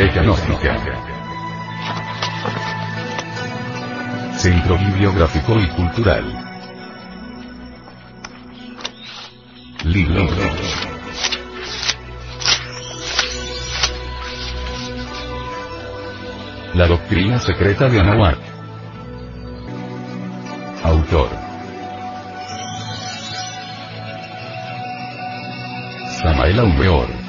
Biblioteca Gnóstica. Centro Bibliográfico y Cultural. Libro. La doctrina secreta de Anahuac. Autor. Samael Aumeor.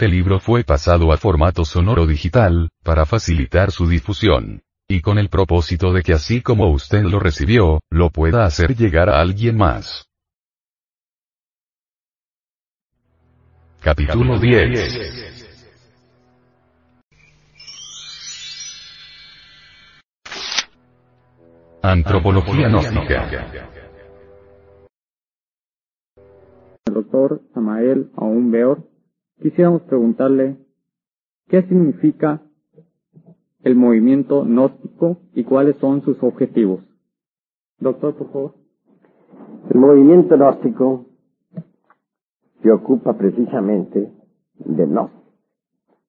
Este libro fue pasado a formato sonoro digital, para facilitar su difusión. Y con el propósito de que así como usted lo recibió, lo pueda hacer llegar a alguien más. Capítulo 10 Antropología gnóstica. El doctor Samael Aún Beor, quisiéramos preguntarle qué significa el movimiento gnóstico y cuáles son sus objetivos. Doctor, por favor. El movimiento gnóstico se ocupa precisamente de gnosis.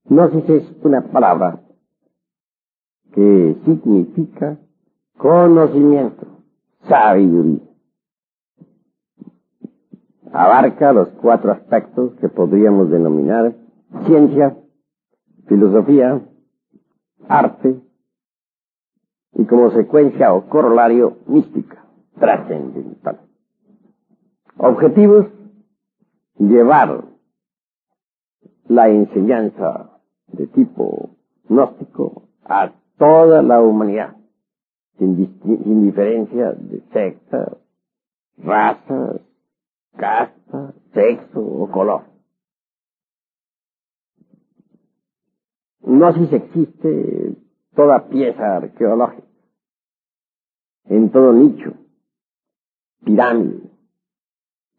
Gnosis es una palabra que significa conocimiento, sabiduría. Abarca los cuatro aspectos que podríamos denominar ciencia, filosofía, arte y como secuencia o corolario mística, trascendental. Objetivos, llevar la enseñanza de tipo gnóstico a toda la humanidad, sin, diferencia de secta, raza, casta, sexo o color. No si existe toda pieza arqueológica, en todo nicho, pirámide,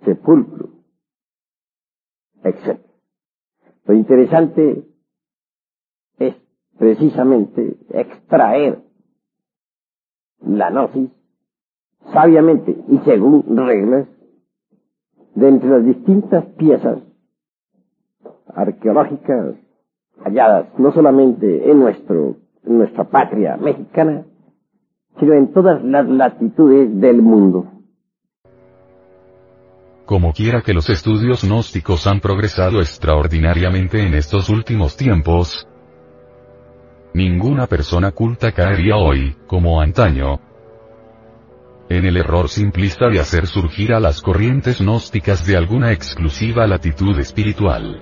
sepulcro, etc. Lo interesante es precisamente extraer la gnosis sabiamente y según reglas de entre las distintas piezas arqueológicas halladas no solamente en nuestro en nuestra patria mexicana, sino en todas las latitudes del mundo. Como quiera que los estudios gnósticos han progresado extraordinariamente en estos últimos tiempos, ninguna persona culta caería hoy, como antaño, en el error simplista de hacer surgir a las corrientes gnósticas de alguna exclusiva latitud espiritual.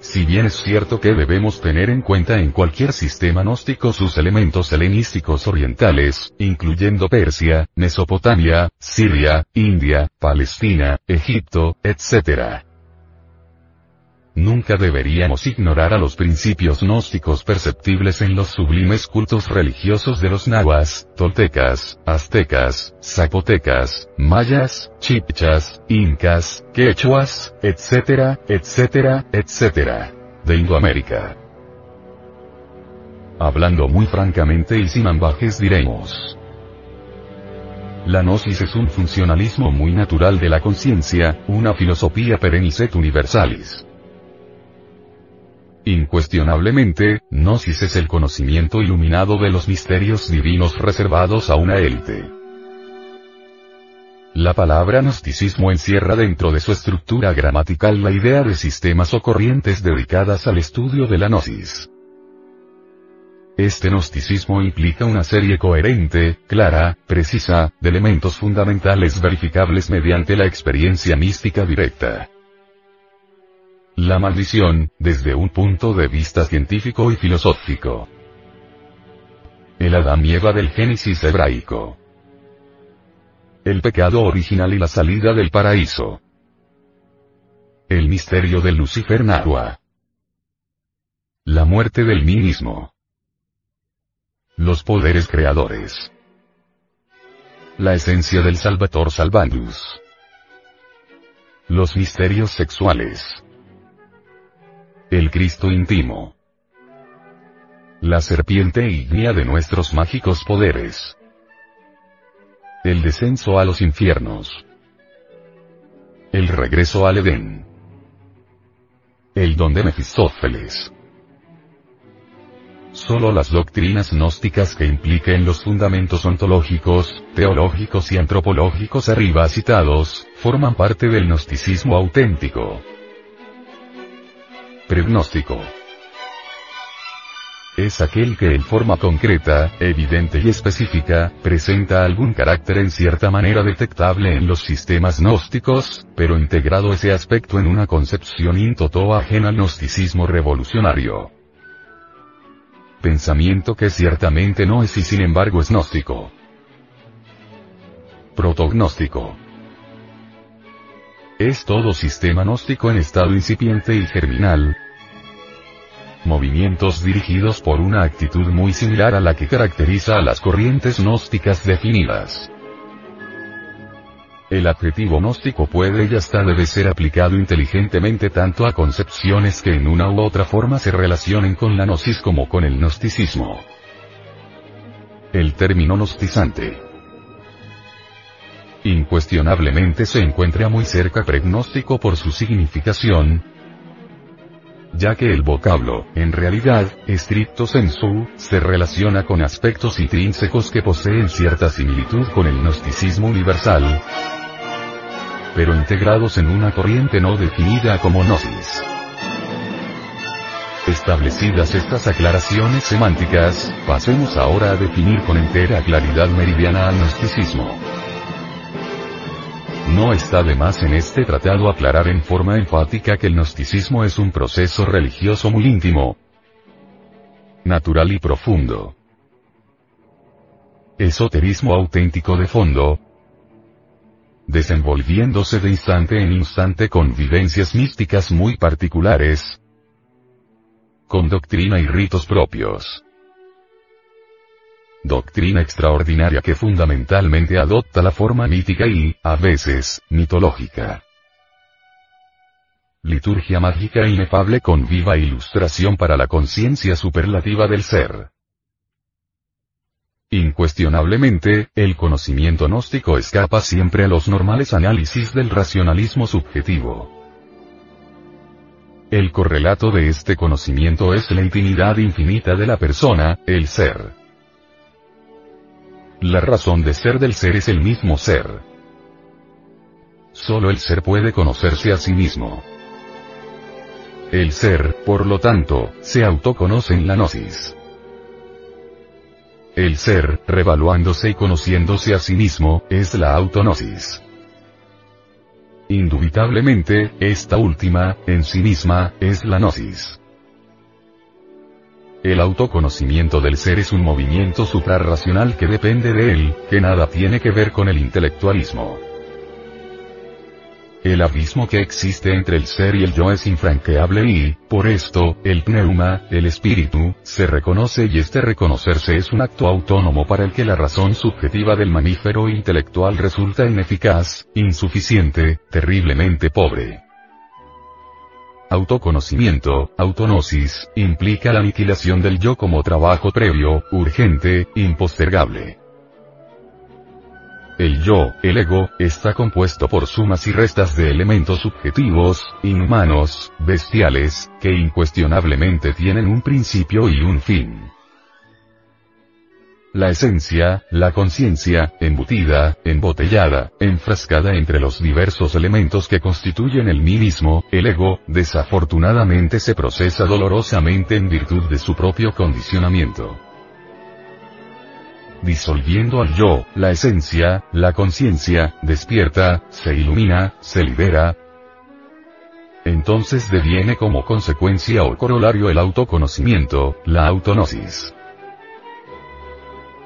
Si bien es cierto que debemos tener en cuenta en cualquier sistema gnóstico sus elementos helenísticos orientales, incluyendo Persia, Mesopotamia, Siria, India, Palestina, Egipto, etc. Nunca deberíamos ignorar a los principios gnósticos perceptibles en los sublimes cultos religiosos de los nahuas, toltecas, aztecas, zapotecas, mayas, chipchas, incas, quechuas, etcétera, etcétera, etcétera. De Indoamérica. Hablando muy francamente y sin ambajes diremos. La gnosis es un funcionalismo muy natural de la conciencia, una filosofía perennis et universalis. Incuestionablemente, Gnosis es el conocimiento iluminado de los misterios divinos reservados a una élite. La palabra gnosticismo encierra dentro de su estructura gramatical la idea de sistemas o corrientes dedicadas al estudio de la gnosis. Este gnosticismo implica una serie coherente, clara, precisa, de elementos fundamentales verificables mediante la experiencia mística directa. La maldición, desde un punto de vista científico y filosófico. El Adán y Eva del Génesis hebraico. El pecado original y la salida del paraíso. El misterio del Lucifer Nahua. La muerte del mí mismo. Los poderes creadores. La esencia del Salvator Salvandus. Los misterios sexuales. El Cristo íntimo. la serpiente ígnea de nuestros mágicos poderes. El descenso a los infiernos. El regreso al Edén. El don de Mefistófeles. Solo las doctrinas gnósticas que impliquen los fundamentos ontológicos, teológicos y antropológicos arriba citados, forman parte del gnosticismo auténtico. Pregnóstico. Es aquel que en forma concreta, evidente y específica, presenta algún carácter en cierta manera detectable en los sistemas gnósticos, pero integrado ese aspecto en una concepción intoto ajena al gnosticismo revolucionario pensamiento que ciertamente no es y sin embargo es gnóstico. Protognóstico. Es todo sistema gnóstico en estado incipiente y germinal. Movimientos dirigidos por una actitud muy similar a la que caracteriza a las corrientes gnósticas definidas. El adjetivo gnóstico puede y hasta debe ser aplicado inteligentemente tanto a concepciones que en una u otra forma se relacionen con la gnosis como con el gnosticismo. El término gnostizante. Incuestionablemente se encuentra muy cerca pregnóstico por su significación, ya que el vocablo, en realidad, estricto sensu, se relaciona con aspectos intrínsecos que poseen cierta similitud con el gnosticismo universal, pero integrados en una corriente no definida como gnosis. Establecidas estas aclaraciones semánticas, pasemos ahora a definir con entera claridad meridiana al gnosticismo. No está de más en este tratado aclarar en forma enfática que el gnosticismo es un proceso religioso muy íntimo, natural y profundo. Esoterismo auténtico de fondo, desenvolviéndose de instante en instante con vivencias místicas muy particulares, con doctrina y ritos propios. Doctrina extraordinaria que fundamentalmente adopta la forma mítica y, a veces, mitológica. Liturgia mágica inefable con viva ilustración para la conciencia superlativa del ser. Incuestionablemente, el conocimiento gnóstico escapa siempre a los normales análisis del racionalismo subjetivo. El correlato de este conocimiento es la intimidad infinita de la persona, el ser. La razón de ser del ser es el mismo ser. Solo el ser puede conocerse a sí mismo. El ser, por lo tanto, se autoconoce en la gnosis. El ser, revaluándose y conociéndose a sí mismo, es la autonosis. Indubitablemente, esta última, en sí misma, es la gnosis. El autoconocimiento del ser es un movimiento suprarracional que depende de él, que nada tiene que ver con el intelectualismo. El abismo que existe entre el ser y el yo es infranqueable y, por esto, el pneuma, el espíritu, se reconoce y este reconocerse es un acto autónomo para el que la razón subjetiva del mamífero intelectual resulta ineficaz, insuficiente, terriblemente pobre. Autoconocimiento, autonosis, implica la aniquilación del yo como trabajo previo, urgente, impostergable. El yo, el ego, está compuesto por sumas y restas de elementos subjetivos, inhumanos, bestiales, que incuestionablemente tienen un principio y un fin. La esencia, la conciencia, embutida, embotellada, enfrascada entre los diversos elementos que constituyen el mí mismo, el ego, desafortunadamente se procesa dolorosamente en virtud de su propio condicionamiento disolviendo al yo, la esencia, la conciencia, despierta, se ilumina, se libera. Entonces deviene como consecuencia o corolario el autoconocimiento, la autonosis.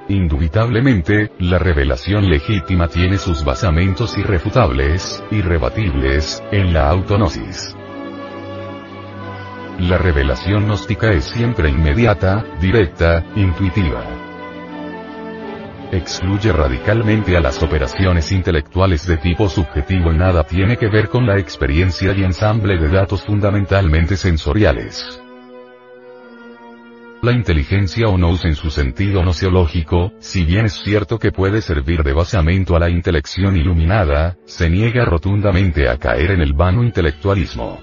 Indubitablemente, la revelación legítima tiene sus basamentos irrefutables, irrebatibles, en la autonosis. La revelación gnóstica es siempre inmediata, directa, intuitiva excluye radicalmente a las operaciones intelectuales de tipo subjetivo y nada tiene que ver con la experiencia y ensamble de datos fundamentalmente sensoriales. La inteligencia o nous en su sentido nociológico, si bien es cierto que puede servir de basamento a la intelección iluminada, se niega rotundamente a caer en el vano intelectualismo.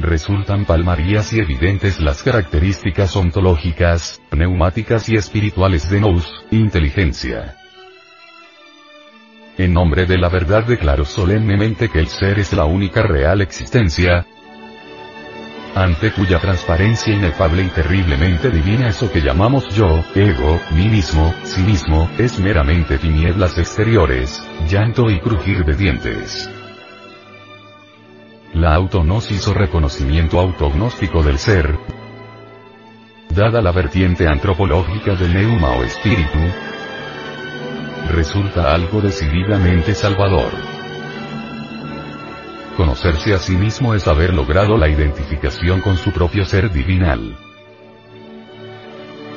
Resultan palmarías y evidentes las características ontológicas, pneumáticas y espirituales de nous, inteligencia. En nombre de la verdad declaro solemnemente que el ser es la única real existencia, ante cuya transparencia inefable y terriblemente divina eso que llamamos yo, ego, mí mismo, sí mismo, es meramente tinieblas exteriores, llanto y crujir de dientes. La autognosis o reconocimiento autognóstico del ser, dada la vertiente antropológica del neuma o espíritu, resulta algo decididamente salvador. Conocerse a sí mismo es haber logrado la identificación con su propio ser divinal.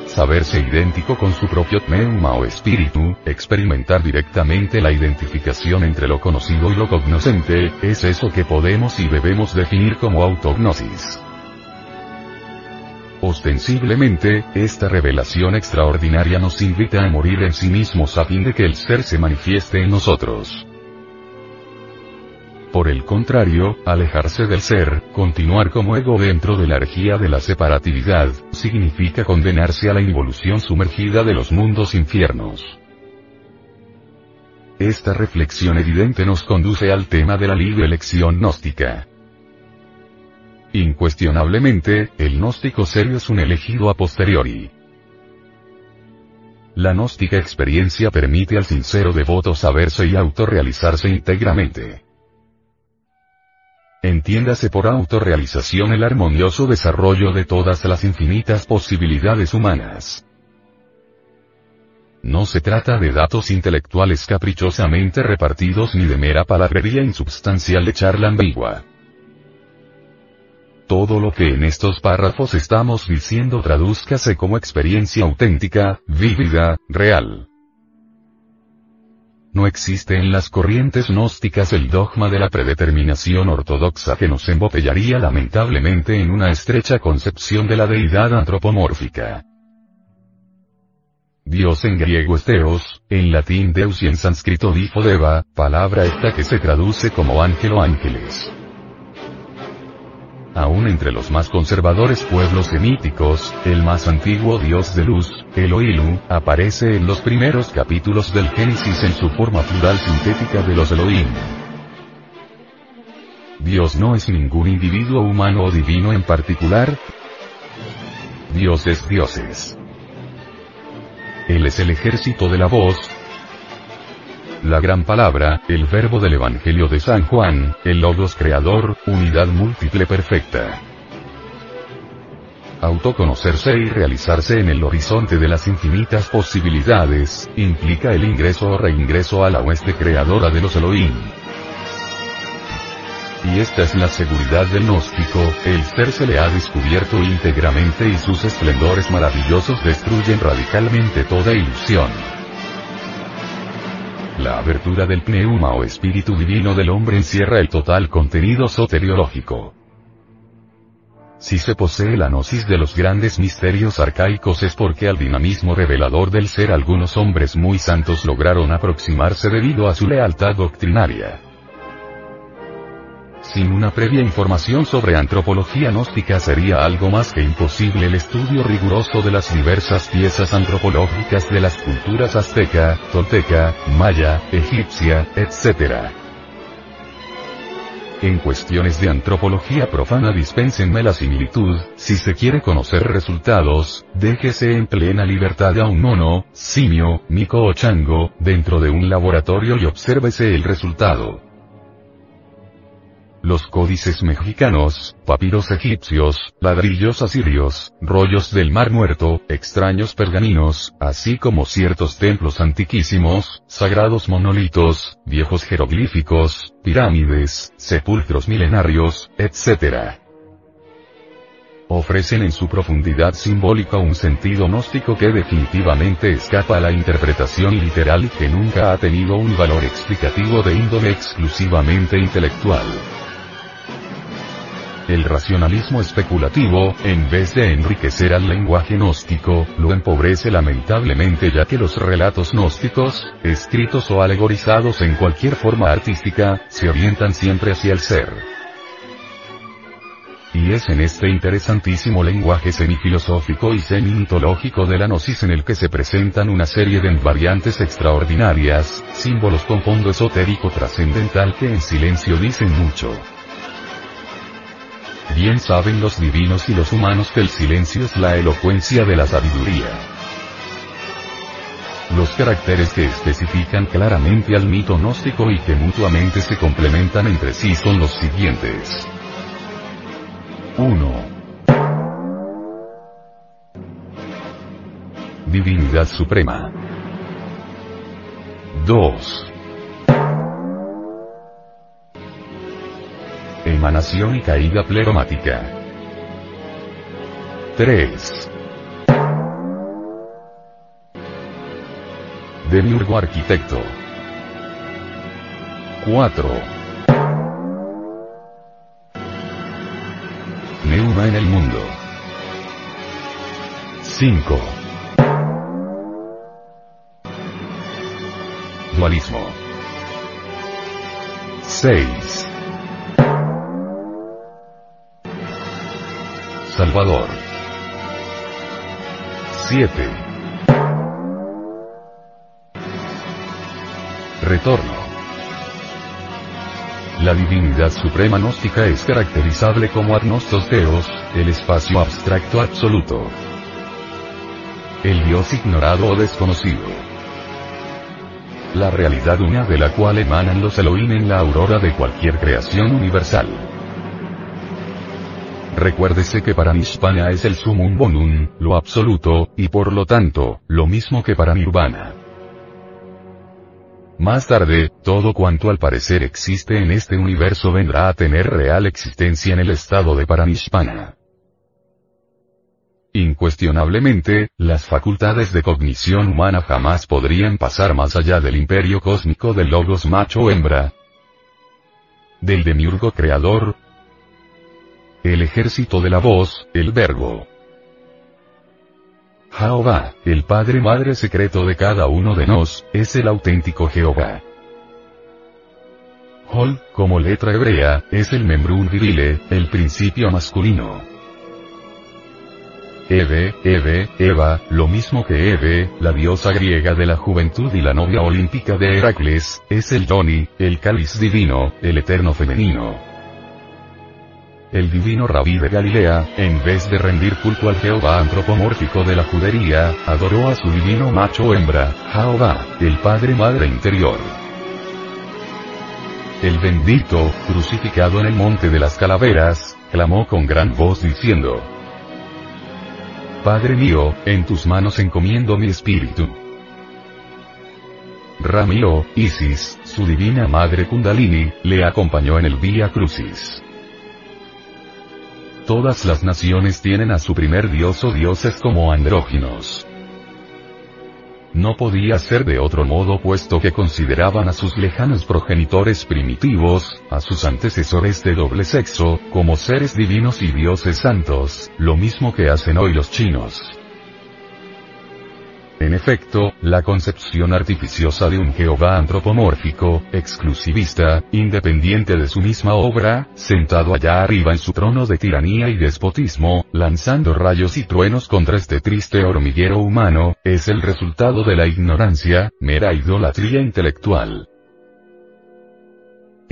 Saberse idéntico con su propio pneuma o espíritu, experimentar directamente la identificación entre lo conocido y lo cognoscente, es eso que podemos y debemos definir como autognosis. Ostensiblemente, esta revelación extraordinaria nos invita a morir en sí mismos a fin de que el ser se manifieste en nosotros. Por el contrario, alejarse del ser, continuar como ego dentro de la energía de la separatividad, significa condenarse a la involución sumergida de los mundos infiernos. Esta reflexión evidente nos conduce al tema de la libre elección gnóstica. Incuestionablemente, el gnóstico serio es un elegido a posteriori. La gnóstica experiencia permite al sincero devoto saberse y autorrealizarse íntegramente. Entiéndase por autorrealización el armonioso desarrollo de todas las infinitas posibilidades humanas. No se trata de datos intelectuales caprichosamente repartidos ni de mera palabrería insubstancial de charla ambigua. Todo lo que en estos párrafos estamos diciendo tradúzcase como experiencia auténtica, vívida, real. No existe en las corrientes gnósticas el dogma de la predeterminación ortodoxa que nos embotellaría lamentablemente en una estrecha concepción de la deidad antropomórfica. Dios en griego es Theos, en latín Deus y en sánscrito Difodeva, palabra esta que se traduce como ángel o ángeles. Aún entre los más conservadores pueblos semíticos, el más antiguo dios de luz, Elohilu, aparece en los primeros capítulos del Génesis en su forma plural sintética de los Elohim. Dios no es ningún individuo humano o divino en particular. Dios es dioses. Él es el ejército de la voz, la gran palabra, el verbo del Evangelio de San Juan, el Logos creador, unidad múltiple perfecta. Autoconocerse y realizarse en el horizonte de las infinitas posibilidades, implica el ingreso o reingreso a la hueste creadora de los Elohim. Y esta es la seguridad del gnóstico, el ser se le ha descubierto íntegramente y sus esplendores maravillosos destruyen radicalmente toda ilusión. La abertura del pneuma o espíritu divino del hombre encierra el total contenido soteriológico. Si se posee la gnosis de los grandes misterios arcaicos es porque al dinamismo revelador del ser algunos hombres muy santos lograron aproximarse debido a su lealtad doctrinaria. Sin una previa información sobre antropología gnóstica sería algo más que imposible el estudio riguroso de las diversas piezas antropológicas de las culturas azteca, tolteca, maya, egipcia, etc. En cuestiones de antropología profana dispénsenme la similitud, si se quiere conocer resultados, déjese en plena libertad a un mono, simio, mico o chango, dentro de un laboratorio y obsérvese el resultado. Los códices mexicanos, papiros egipcios, ladrillos asirios, rollos del Mar Muerto, extraños pergaminos, así como ciertos templos antiquísimos, sagrados monolitos, viejos jeroglíficos, pirámides, sepulcros milenarios, etc. Ofrecen en su profundidad simbólica un sentido gnóstico que definitivamente escapa a la interpretación literal y que nunca ha tenido un valor explicativo de índole exclusivamente intelectual. El racionalismo especulativo, en vez de enriquecer al lenguaje gnóstico, lo empobrece lamentablemente ya que los relatos gnósticos, escritos o alegorizados en cualquier forma artística, se orientan siempre hacia el ser. Y es en este interesantísimo lenguaje semifilosófico y semi-mitológico de la gnosis en el que se presentan una serie de variantes extraordinarias, símbolos con fondo esotérico trascendental que en silencio dicen mucho. Bien saben los divinos y los humanos que el silencio es la elocuencia de la sabiduría. Los caracteres que especifican claramente al mito gnóstico y que mutuamente se complementan entre sí son los siguientes. 1. Divinidad Suprema. 2. Emanación y caída pleromática. 3. Demiurgo arquitecto. 4. Neuma en el mundo. 5. Dualismo. 6. Salvador. 7. Retorno. La divinidad suprema gnóstica es caracterizable como agnostos teos, el espacio abstracto absoluto. El Dios ignorado o desconocido. La realidad una de la cual emanan los Elohim en la aurora de cualquier creación universal. Recuérdese que para Nishpana es el sumum bonum, lo absoluto, y por lo tanto, lo mismo que para Nirvana. Más tarde, todo cuanto al parecer existe en este universo vendrá a tener real existencia en el estado de Paranishpana. Incuestionablemente, las facultades de cognición humana jamás podrían pasar más allá del imperio cósmico del logos macho hembra, del demiurgo creador, el ejército de la voz, el verbo. Jehová, el Padre Madre secreto de cada uno de nos, es el auténtico Jehová. Hol, como letra hebrea, es el membrún virile, el principio masculino. Eve, Eve, Eva, lo mismo que Eve, la diosa griega de la juventud y la novia olímpica de Heracles, es el Doni, el cáliz divino, el eterno femenino. El divino rabí de Galilea, en vez de rendir culto al Jehová antropomórfico de la judería, adoró a su divino macho hembra, Jehová, el Padre Madre interior. El bendito, crucificado en el monte de las calaveras, clamó con gran voz diciendo, Padre mío, en tus manos encomiendo mi espíritu. Ramiro, Isis, su divina madre Kundalini, le acompañó en el Vía Crucis. Todas las naciones tienen a su primer dios o dioses como andróginos. No podía ser de otro modo puesto que consideraban a sus lejanos progenitores primitivos, a sus antecesores de doble sexo, como seres divinos y dioses santos, lo mismo que hacen hoy los chinos. En efecto, la concepción artificiosa de un Jehová antropomórfico, exclusivista, independiente de su misma obra, sentado allá arriba en su trono de tiranía y despotismo, lanzando rayos y truenos contra este triste hormiguero humano, es el resultado de la ignorancia, mera idolatría intelectual.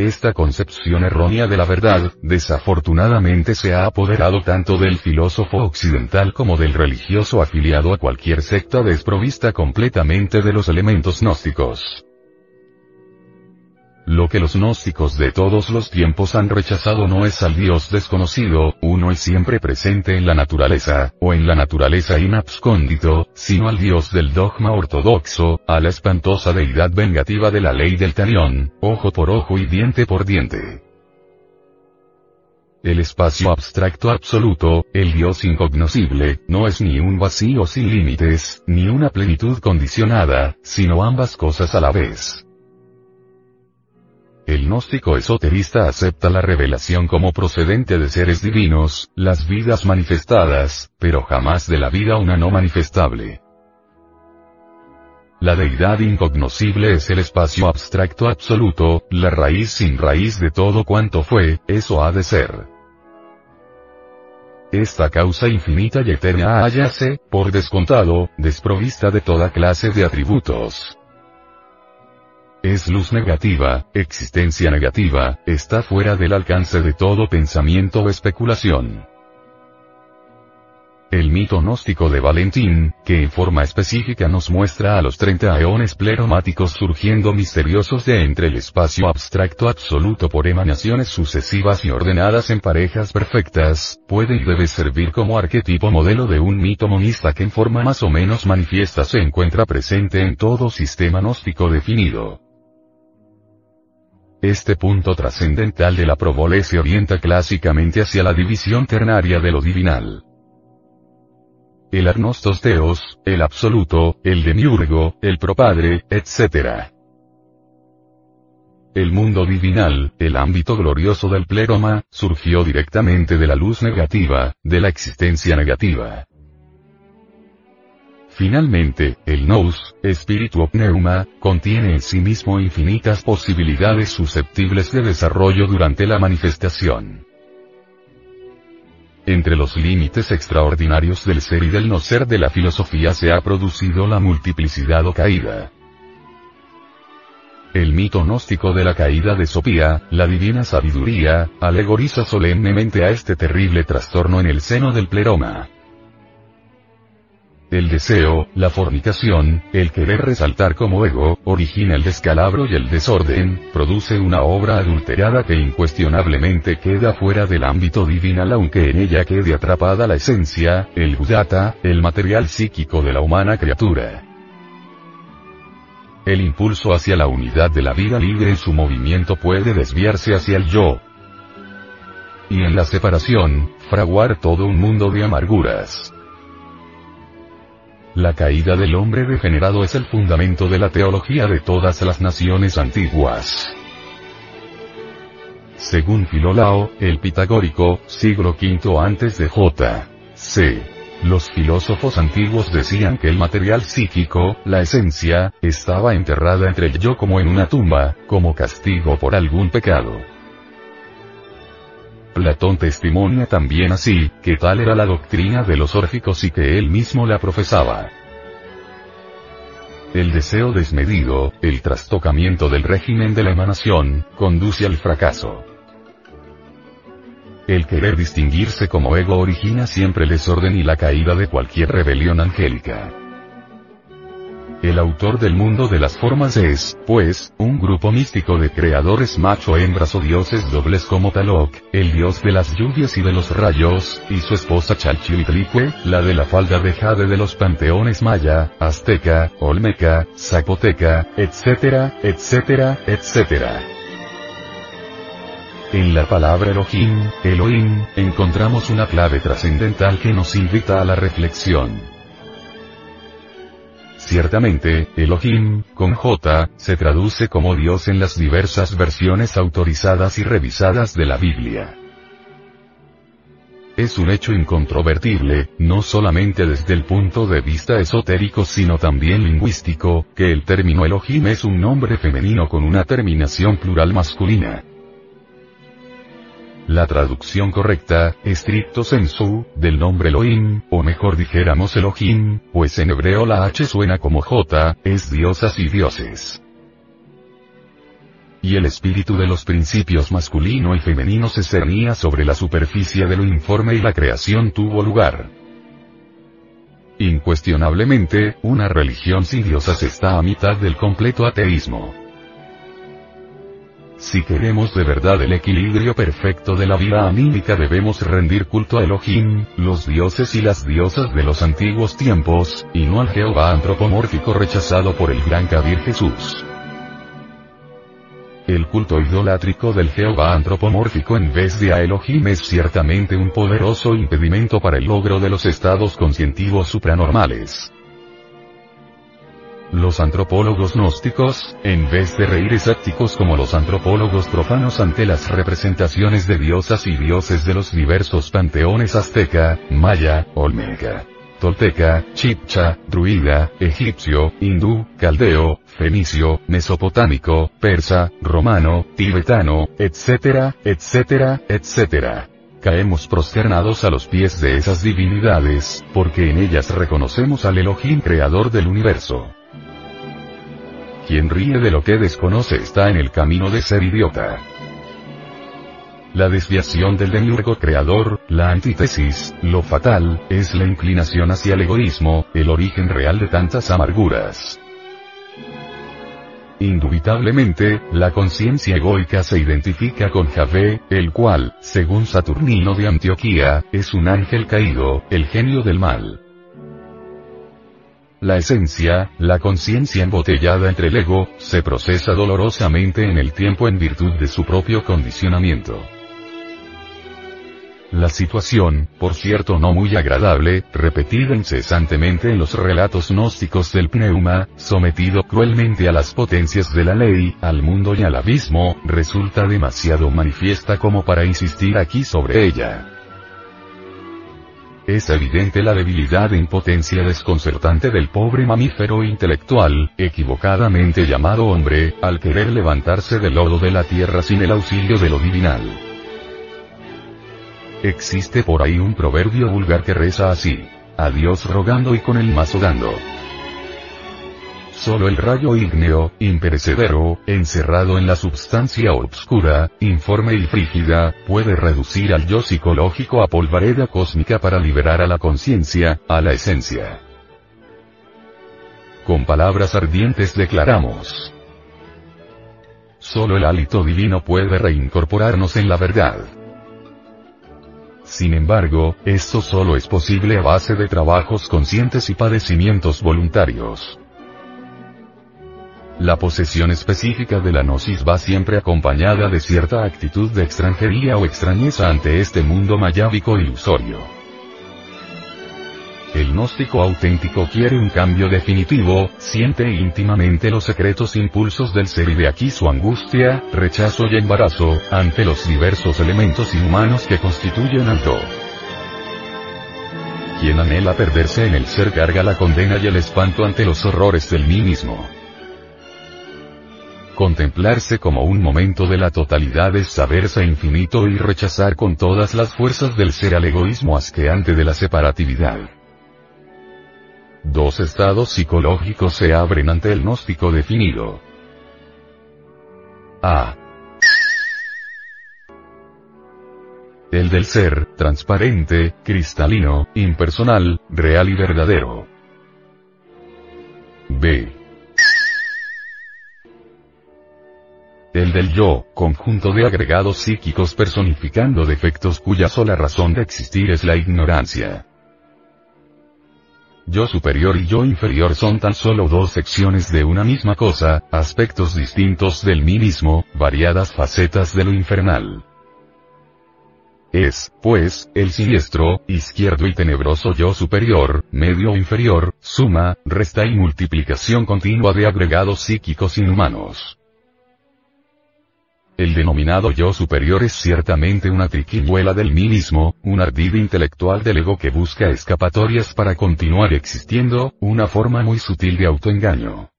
Esta concepción errónea de la verdad, desafortunadamente se ha apoderado tanto del filósofo occidental como del religioso afiliado a cualquier secta desprovista completamente de los elementos gnósticos. Lo que los gnósticos de todos los tiempos han rechazado no es al Dios desconocido, uno y siempre presente en la naturaleza, o en la naturaleza inabscóndito, sino al Dios del dogma ortodoxo, a la espantosa deidad vengativa de la ley del talión, ojo por ojo y diente por diente. El espacio abstracto absoluto, el Dios incognoscible, no es ni un vacío sin límites, ni una plenitud condicionada, sino ambas cosas a la vez. El gnóstico esoterista acepta la revelación como procedente de seres divinos, las vidas manifestadas, pero jamás de la vida una no manifestable. La deidad incognoscible es el espacio abstracto absoluto, la raíz sin raíz de todo cuanto fue, eso ha de ser. Esta causa infinita y eterna hállase, por descontado, desprovista de toda clase de atributos. Es luz negativa, existencia negativa, está fuera del alcance de todo pensamiento o especulación. El mito gnóstico de Valentín, que en forma específica nos muestra a los 30 eones pleromáticos surgiendo misteriosos de entre el espacio abstracto absoluto por emanaciones sucesivas y ordenadas en parejas perfectas, puede y debe servir como arquetipo modelo de un mito monista que en forma más o menos manifiesta se encuentra presente en todo sistema gnóstico definido. Este punto trascendental de la probole se orienta clásicamente hacia la división ternaria de lo divinal. El agnostos teos, el absoluto, el demiurgo, el propadre, etc. El mundo divinal, el ámbito glorioso del pleroma, surgió directamente de la luz negativa, de la existencia negativa. Finalmente, el nous, espíritu o pneuma, contiene en sí mismo infinitas posibilidades susceptibles de desarrollo durante la manifestación. Entre los límites extraordinarios del ser y del no ser de la filosofía se ha producido la multiplicidad o caída. El mito gnóstico de la caída de Sofía, la divina sabiduría, alegoriza solemnemente a este terrible trastorno en el seno del pleroma. El deseo, la fornicación, el querer resaltar como ego, origina el descalabro y el desorden, produce una obra adulterada que incuestionablemente queda fuera del ámbito divinal aunque en ella quede atrapada la esencia, el gudata, el material psíquico de la humana criatura. El impulso hacia la unidad de la vida libre en su movimiento puede desviarse hacia el yo. Y en la separación, fraguar todo un mundo de amarguras. La caída del hombre degenerado es el fundamento de la teología de todas las naciones antiguas. Según Filolao, el pitagórico, siglo V antes de J. C. Los filósofos antiguos decían que el material psíquico, la esencia, estaba enterrada entre el yo como en una tumba, como castigo por algún pecado. Platón testimonia también así, que tal era la doctrina de los órficos y que él mismo la profesaba. El deseo desmedido, el trastocamiento del régimen de la emanación, conduce al fracaso. El querer distinguirse como ego origina siempre el desorden y la caída de cualquier rebelión angélica. El autor del mundo de las formas es, pues, un grupo místico de creadores macho-hembras o dioses dobles como Taloc, el dios de las lluvias y de los rayos, y su esposa Chalchihuitlicue, la de la falda de jade de los panteones maya, azteca, olmeca, zapoteca, etcétera, etcétera, etcétera. En la palabra Elohim, Elohim, encontramos una clave trascendental que nos invita a la reflexión. Ciertamente, Elohim, con J, se traduce como Dios en las diversas versiones autorizadas y revisadas de la Biblia. Es un hecho incontrovertible, no solamente desde el punto de vista esotérico sino también lingüístico, que el término Elohim es un nombre femenino con una terminación plural masculina. La traducción correcta, estricto sensu, del nombre Elohim, o mejor dijéramos Elohim, pues en hebreo la H suena como J, es diosas y dioses. Y el espíritu de los principios masculino y femenino se cernía sobre la superficie de lo informe y la creación tuvo lugar. Incuestionablemente, una religión sin diosas está a mitad del completo ateísmo. Si queremos de verdad el equilibrio perfecto de la vida anímica debemos rendir culto a Elohim, los dioses y las diosas de los antiguos tiempos, y no al Jehová antropomórfico rechazado por el gran Kabir Jesús. El culto idolátrico del Jehová antropomórfico en vez de a Elohim es ciertamente un poderoso impedimento para el logro de los estados conscientivos supranormales. Los antropólogos gnósticos, en vez de reír escépticos como los antropólogos profanos ante las representaciones de diosas y dioses de los diversos panteones azteca, maya, olmeca, tolteca, chipcha, druida, egipcio, hindú, caldeo, fenicio, mesopotámico, persa, romano, tibetano, etcétera, etcétera, etcétera. Caemos prosternados a los pies de esas divinidades, porque en ellas reconocemos al Elohim creador del universo. Quien ríe de lo que desconoce está en el camino de ser idiota. La desviación del demiurgo creador, la antítesis, lo fatal, es la inclinación hacia el egoísmo, el origen real de tantas amarguras. Indubitablemente, la conciencia egoica se identifica con Javé, el cual, según Saturnino de Antioquía, es un ángel caído, el genio del mal. La esencia, la conciencia embotellada entre el ego, se procesa dolorosamente en el tiempo en virtud de su propio condicionamiento. La situación, por cierto no muy agradable, repetida incesantemente en los relatos gnósticos del pneuma, sometido cruelmente a las potencias de la ley, al mundo y al abismo, resulta demasiado manifiesta como para insistir aquí sobre ella. Es evidente la debilidad e impotencia desconcertante del pobre mamífero intelectual, equivocadamente llamado hombre, al querer levantarse del lodo de la tierra sin el auxilio de lo divinal. Existe por ahí un proverbio vulgar que reza así. A Dios rogando y con el mazo dando. Solo el rayo ígneo, imperecedero, encerrado en la substancia obscura, informe y frígida, puede reducir al yo psicológico a polvareda cósmica para liberar a la conciencia, a la esencia. Con palabras ardientes declaramos. Solo el hálito divino puede reincorporarnos en la verdad. Sin embargo, esto solo es posible a base de trabajos conscientes y padecimientos voluntarios. La posesión específica de la gnosis va siempre acompañada de cierta actitud de extranjería o extrañeza ante este mundo mayábico ilusorio. El gnóstico auténtico quiere un cambio definitivo, siente íntimamente los secretos impulsos del ser y de aquí su angustia, rechazo y embarazo, ante los diversos elementos inhumanos que constituyen al yo. Quien anhela perderse en el ser carga la condena y el espanto ante los horrores del mí mismo. Contemplarse como un momento de la totalidad es saberse infinito y rechazar con todas las fuerzas del ser al egoísmo asqueante de la separatividad. Dos estados psicológicos se abren ante el gnóstico definido. A. El del ser, transparente, cristalino, impersonal, real y verdadero. B. El del yo, conjunto de agregados psíquicos personificando defectos cuya sola razón de existir es la ignorancia. Yo superior y yo inferior son tan solo dos secciones de una misma cosa, aspectos distintos del mí mismo, variadas facetas de lo infernal. Es, pues, el siniestro, izquierdo y tenebroso yo superior, medio inferior, suma, resta y multiplicación continua de agregados psíquicos inhumanos. El denominado yo superior es ciertamente una triquiñuela del mismo, un ardid intelectual del ego que busca escapatorias para continuar existiendo, una forma muy sutil de autoengaño.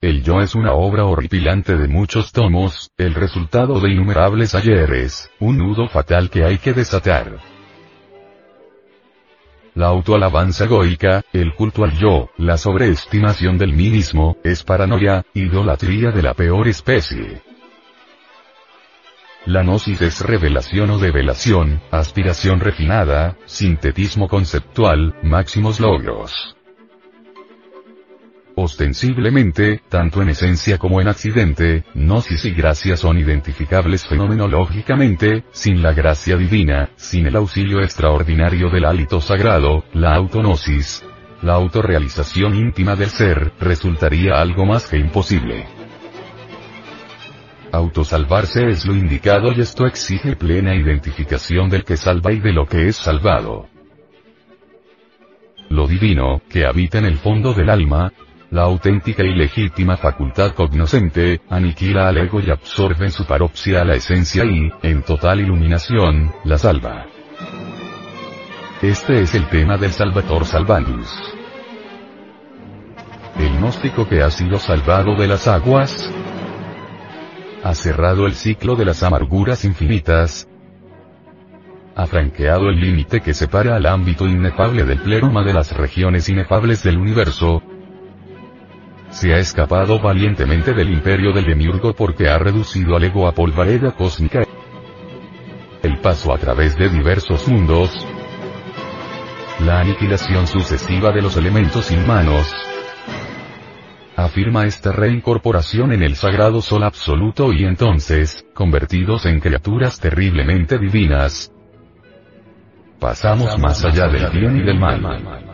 El yo es una obra horripilante de muchos tomos, el resultado de innumerables ayeres, un nudo fatal que hay que desatar. La autoalabanza egoica, el culto al yo, la sobreestimación del mí mismo, es paranoia, idolatría de la peor especie. La gnosis es revelación o develación, aspiración refinada, sintetismo conceptual, máximos logros. Ostensiblemente, tanto en esencia como en accidente, gnosis y gracia son identificables fenomenológicamente, sin la gracia divina, sin el auxilio extraordinario del hálito sagrado, la autognosis, la autorrealización íntima del ser, resultaría algo más que imposible. Autosalvarse es lo indicado y esto exige plena identificación del que salva y de lo que es salvado. lo divino, que habita en el fondo del alma, la auténtica y legítima facultad cognoscente, aniquila al ego y absorbe en su paropsia la esencia y, en total iluminación, la salva. Este es el tema del Salvator Salvandus. El gnóstico que ha sido salvado de las aguas, ha cerrado el ciclo de las amarguras infinitas, ha franqueado el límite que separa al ámbito inefable del pleroma de las regiones inefables del universo, se ha escapado valientemente del imperio del demiurgo porque ha reducido al ego a polvareda cósmica. El paso a través de diversos mundos, la aniquilación sucesiva de los elementos inhumanos, afirma esta reincorporación en el sagrado sol absoluto y entonces, convertidos en criaturas terriblemente divinas, pasamos más allá del bien y del mal.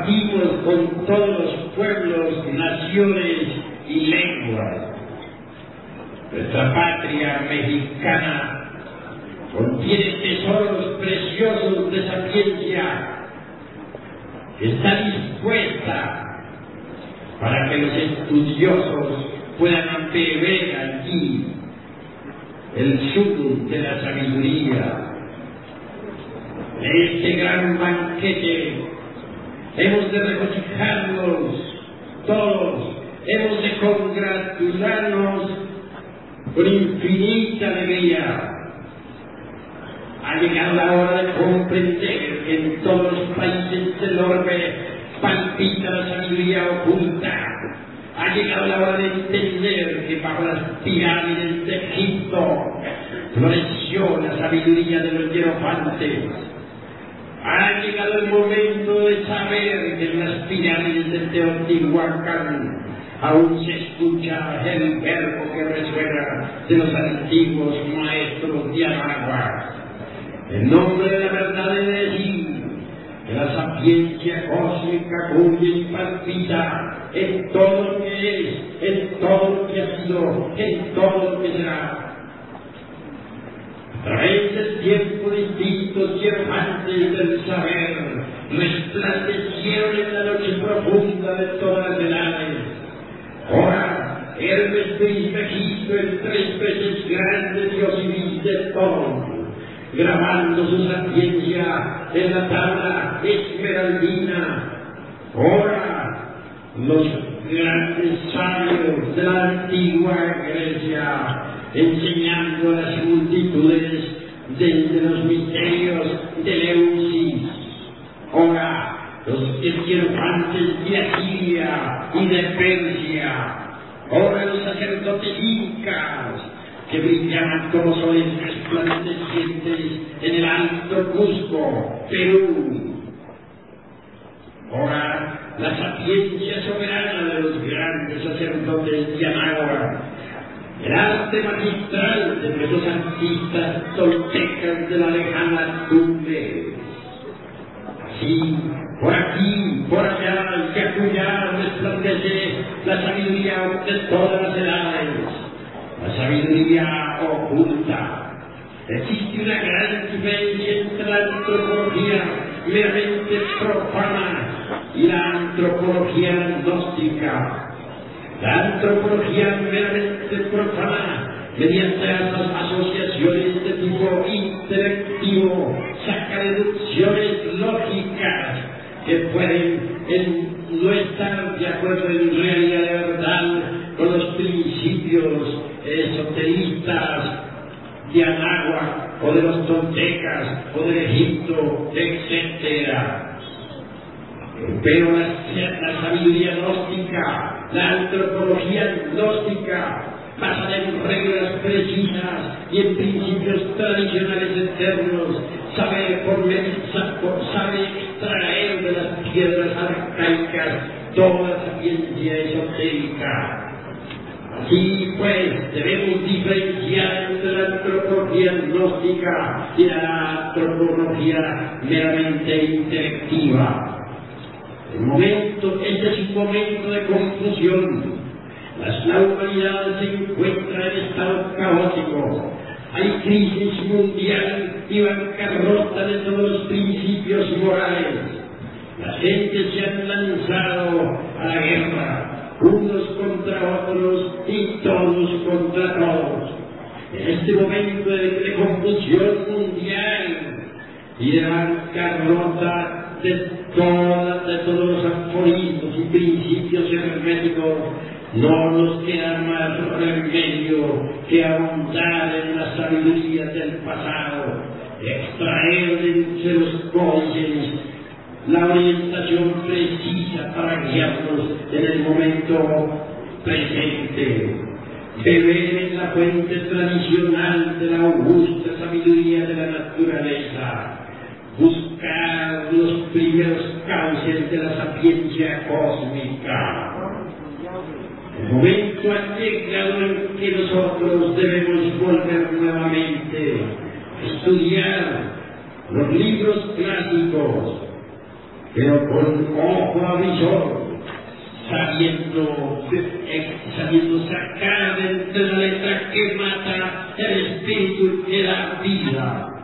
Compartimos con todos los pueblos, naciones y lenguas. Nuestra patria mexicana contiene tesoros preciosos de sapiencia está dispuesta para que los estudiosos puedan beber aquí el sumo de la sabiduría. En este gran banquete hemos de regocijarnos todos, hemos de congratularnos con infinita alegría ha llegado la hora de comprender que en todos los países del orbe palpita la sabiduría oculta. Ha llegado la hora de entender que bajo las pirámides de Egipto floreció la sabiduría de los hierofantes. Ha llegado el momento de saber que en las pirámides de Teotihuacán aún se escucha el verbo que resuena de los antiguos maestros de Anagua. En nombre de la verdad de decir que la sapiencia cósmica cuya palpita en todo lo que es, en todo lo que ha sido, en todo lo que será. Través del tiempo distintos y hermantes del saber resplandecieron en la noche profunda de todas las edades. Ahora, Hermes Trismegisto, el tres veces grande Dios y de todo grabando su sapiencia en la tabla esmeraldina. Ahora, los grandes sabios de la antigua Grecia, enseñando a las multitudes desde los misterios de Leusis. Ahora, los esquirofantes de Asiria y de Persia. Ahora los sacerdotes incas, que brillaban como soles resplandecientes en el alto Cusco, Perú. Ahora, la sapiencia soberana de los grandes sacerdotes de Anáhuac, el arte magistral de nuestros artistas toltecas de la lejana Tumbes. Así, por aquí, por allá, que acullá resplandece la sabiduría de todas las edades la sabiduría oculta. Existe una gran diferencia entre la antropología meramente profana y la antropología gnóstica. La antropología meramente profana mediante las asociaciones de tipo interactivo, saca deducciones lógicas que pueden no estar de acuerdo en realidad de verdad con los principios esoteristas de Anáhuac o de los toltecas o del Egipto, etc. Pero la, la sabiduría gnóstica, la antropología gnóstica, basada en reglas precisas y en principios tradicionales eternos, sabe, por, sabe extraer de las piedras arcaicas toda la ciencia esotérica Así pues, debemos diferenciar entre la antropología gnóstica y la antropología meramente intelectiva. El momento, este es un momento de confusión. La humanidad se encuentra en estado caótico. Hay crisis mundial y bancarrota de todos los principios morales. La gente se ha lanzado a la guerra unos contra otros y todos contra todos. En este momento de, confusión mundial y de bancarrota de, de todos los aforismos y principios herméticos, no nos queda más remedio que ahondar en la sabiduría del pasado, extraer de los códices la orientación precisa para guiarnos en el momento presente. Beber en la fuente tradicional de la augusta sabiduría de la naturaleza. Buscar los primeros cauces de la sapiencia cósmica. El momento ha llegado en que nosotros debemos volver nuevamente a estudiar los libros clásicos pero con ojo avisor, sabiendo, sabiendo sacar de la letra que mata el espíritu que da vida.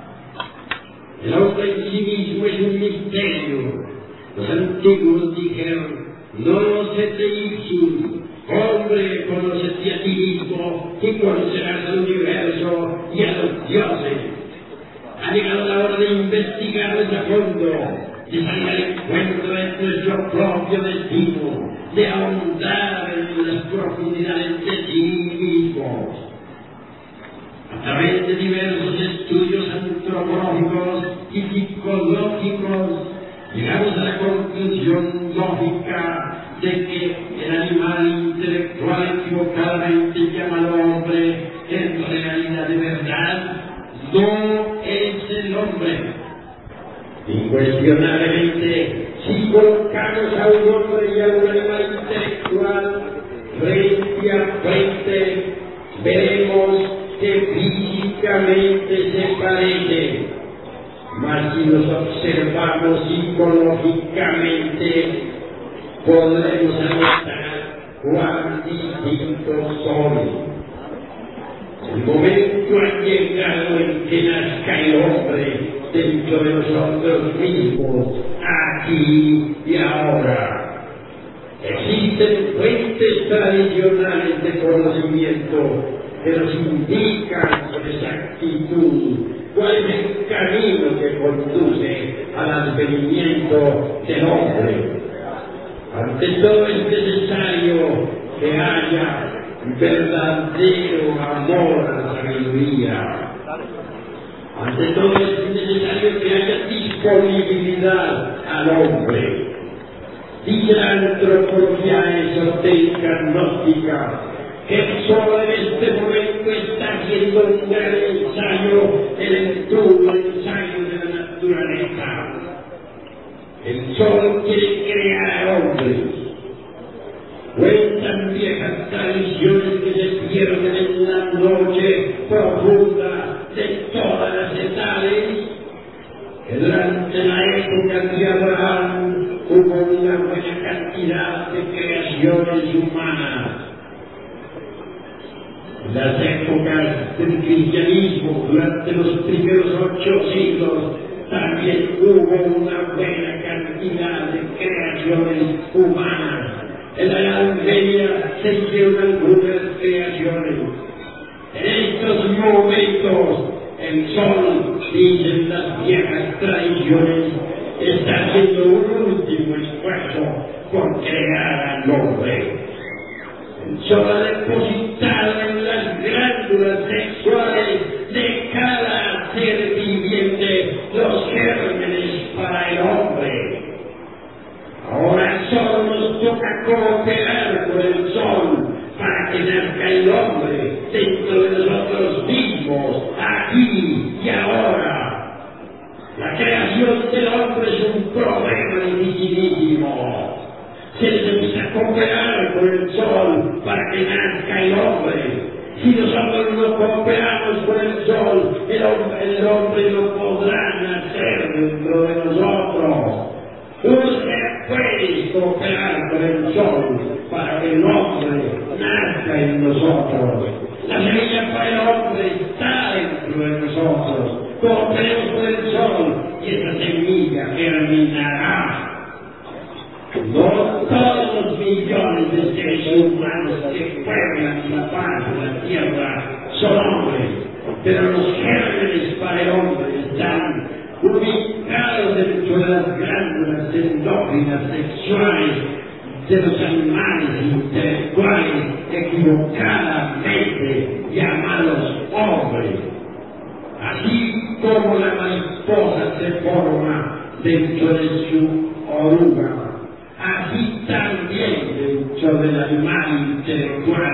El hombre en sí mismo es un misterio. Los antiguos dijeron, no se te ipsum, hombre, conócete a ti mismo y conocerás al universo y a los dioses. Ha llegado la hora de investigar a fondo de salir al encuentro de nuestro propio destino, de ahondar en las profundidades de sí mismos. A través de diversos estudios antropológicos y psicológicos, llegamos a la conclusión lógica de que el animal intelectual equivocadamente llamado hombre, en realidad de verdad, no es el hombre Incuestionablemente, si colocamos a un hombre y a un animal intelectual frente a frente, veremos que físicamente se parecen. Mas si los observamos psicológicamente, podremos notar cuán distintos son. El momento ha llegado en que nazca el hombre dentro de nosotros mismos, aquí y ahora. Existen fuentes tradicionales de conocimiento que nos indican con exactitud cuál es el camino que conduce al advenimiento del hombre. Ante todo es necesario que haya verdadero amor a la sabiduría ante todo es necesario que haya disponibilidad al hombre. Dice la antropología esotérica gnóstica que solo en este momento está haciendo un gran ensayo, el todo ensayo de la naturaleza. El sol quiere crear hombres. Cuentan viejas tradiciones que se pierden en la noche profunda de todas las edades, durante la época de Abraham hubo una buena cantidad de creaciones humanas. En las épocas del cristianismo, durante los primeros ocho siglos, también hubo una buena cantidad de creaciones dentro de nosotros. Cortados por el sol y esa semilla germinará. No todos los millones de seres humanos que pueblan la paz de la tierra son hombres, pero los gérmenes para el hombre están ubicados dentro de las glándulas endógenas sexuales de los animales internos. dentro de su oruga. Así también dentro del animal intelectual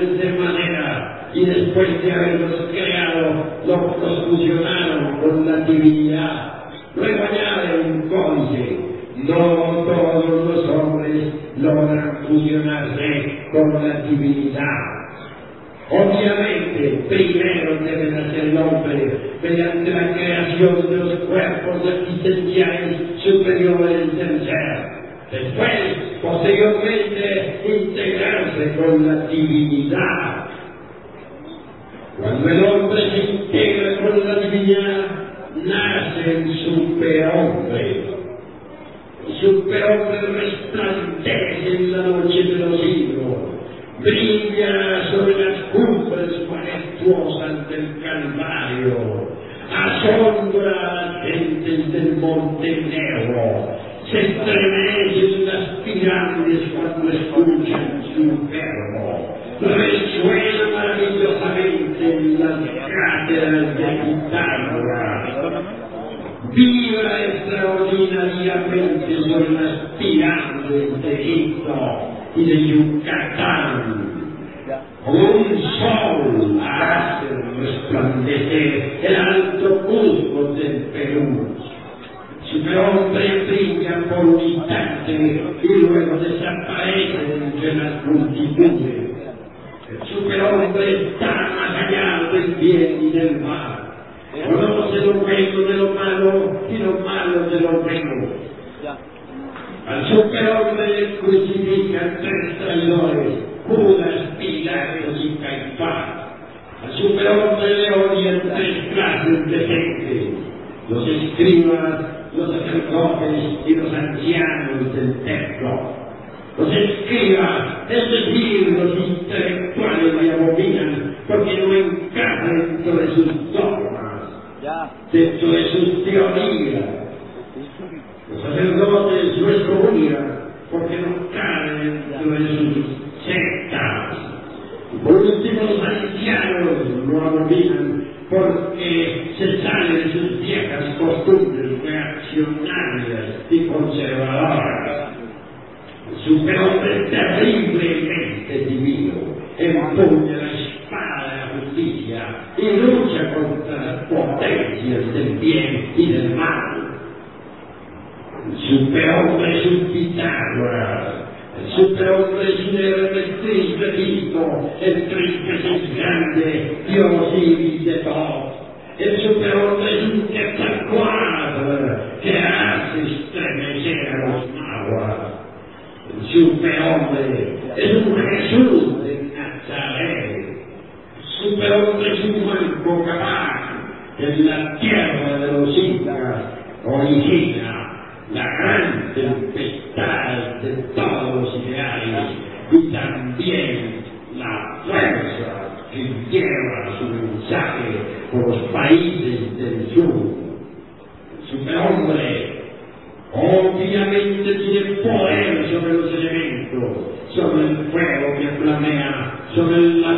diferentes manera y después de haberlos creado, los, los Cuando el hombre se integra con la divinidad, un gigante. Superhombre está más allá del bien y del mal. Conoce lo bueno de lo malo y lo malo de lo bueno. Al superhombre crucifican tres traidores, Judas, Pilatos y Caifás. Al superhombre le odian tres clases de gente, los escribas, los sacerdotes y los ancianos del templo. Los escribas es decir, los intelectuales me abominan porque no encajan dentro de sus dogmas, dentro de sus teorías. Los sacerdotes no es comunidad sobre la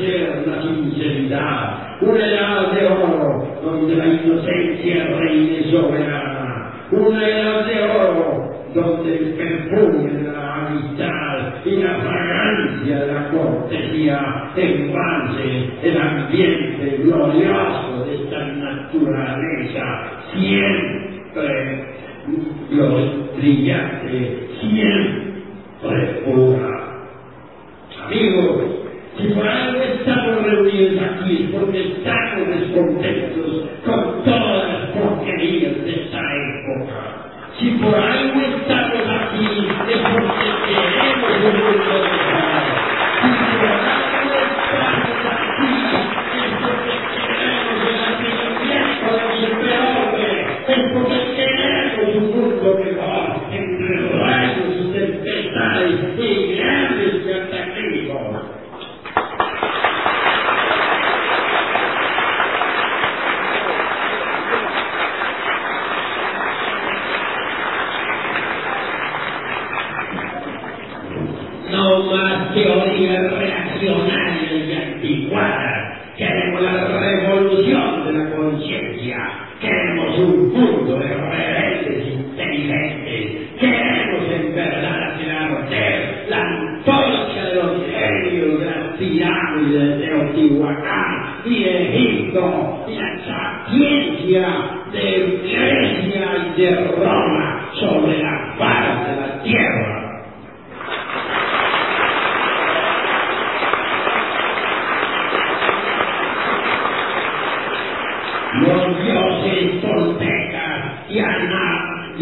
ser la sinceridad, una edad de oro donde la inocencia reine soberana, una edad de oro donde el perfume de la amistad y la fragancia de la cortesía envance el ambiente glorioso de esta naturaleza, siempre brillante, siempre pura. Amigos, y por algo estamos reunidos aquí, es porque estamos descontentos.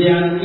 Julián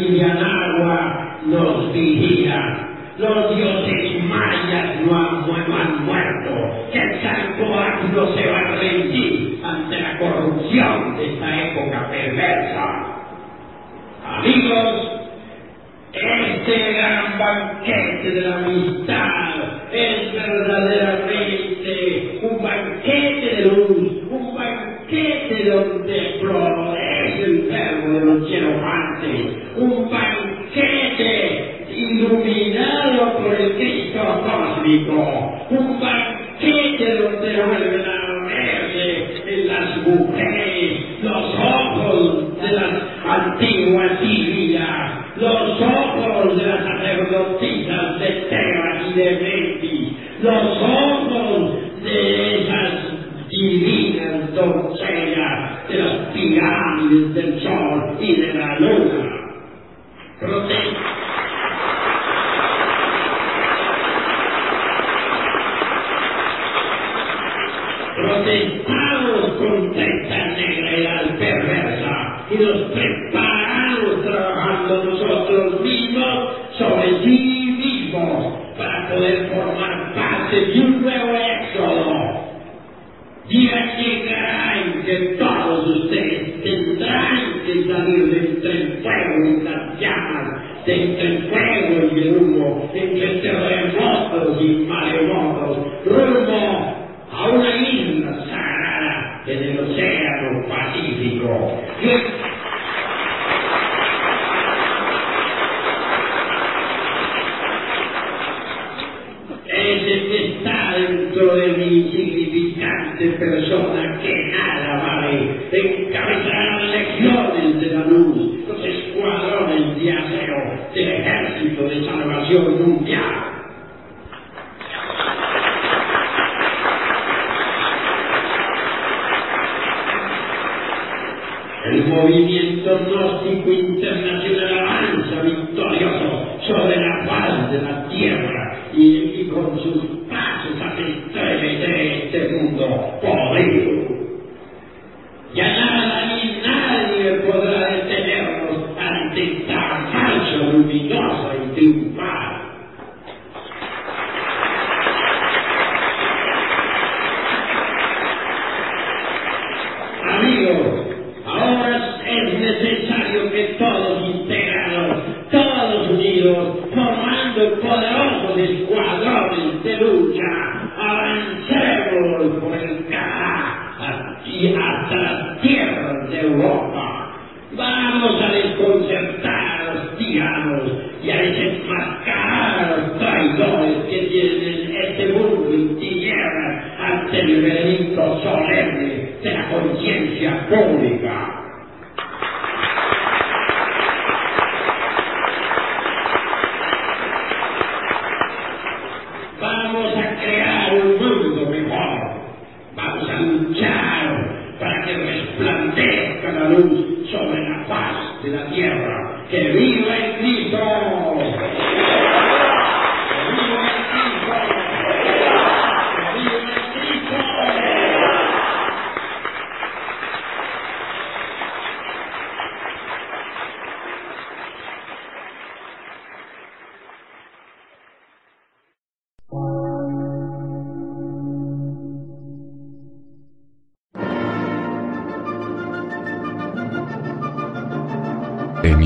be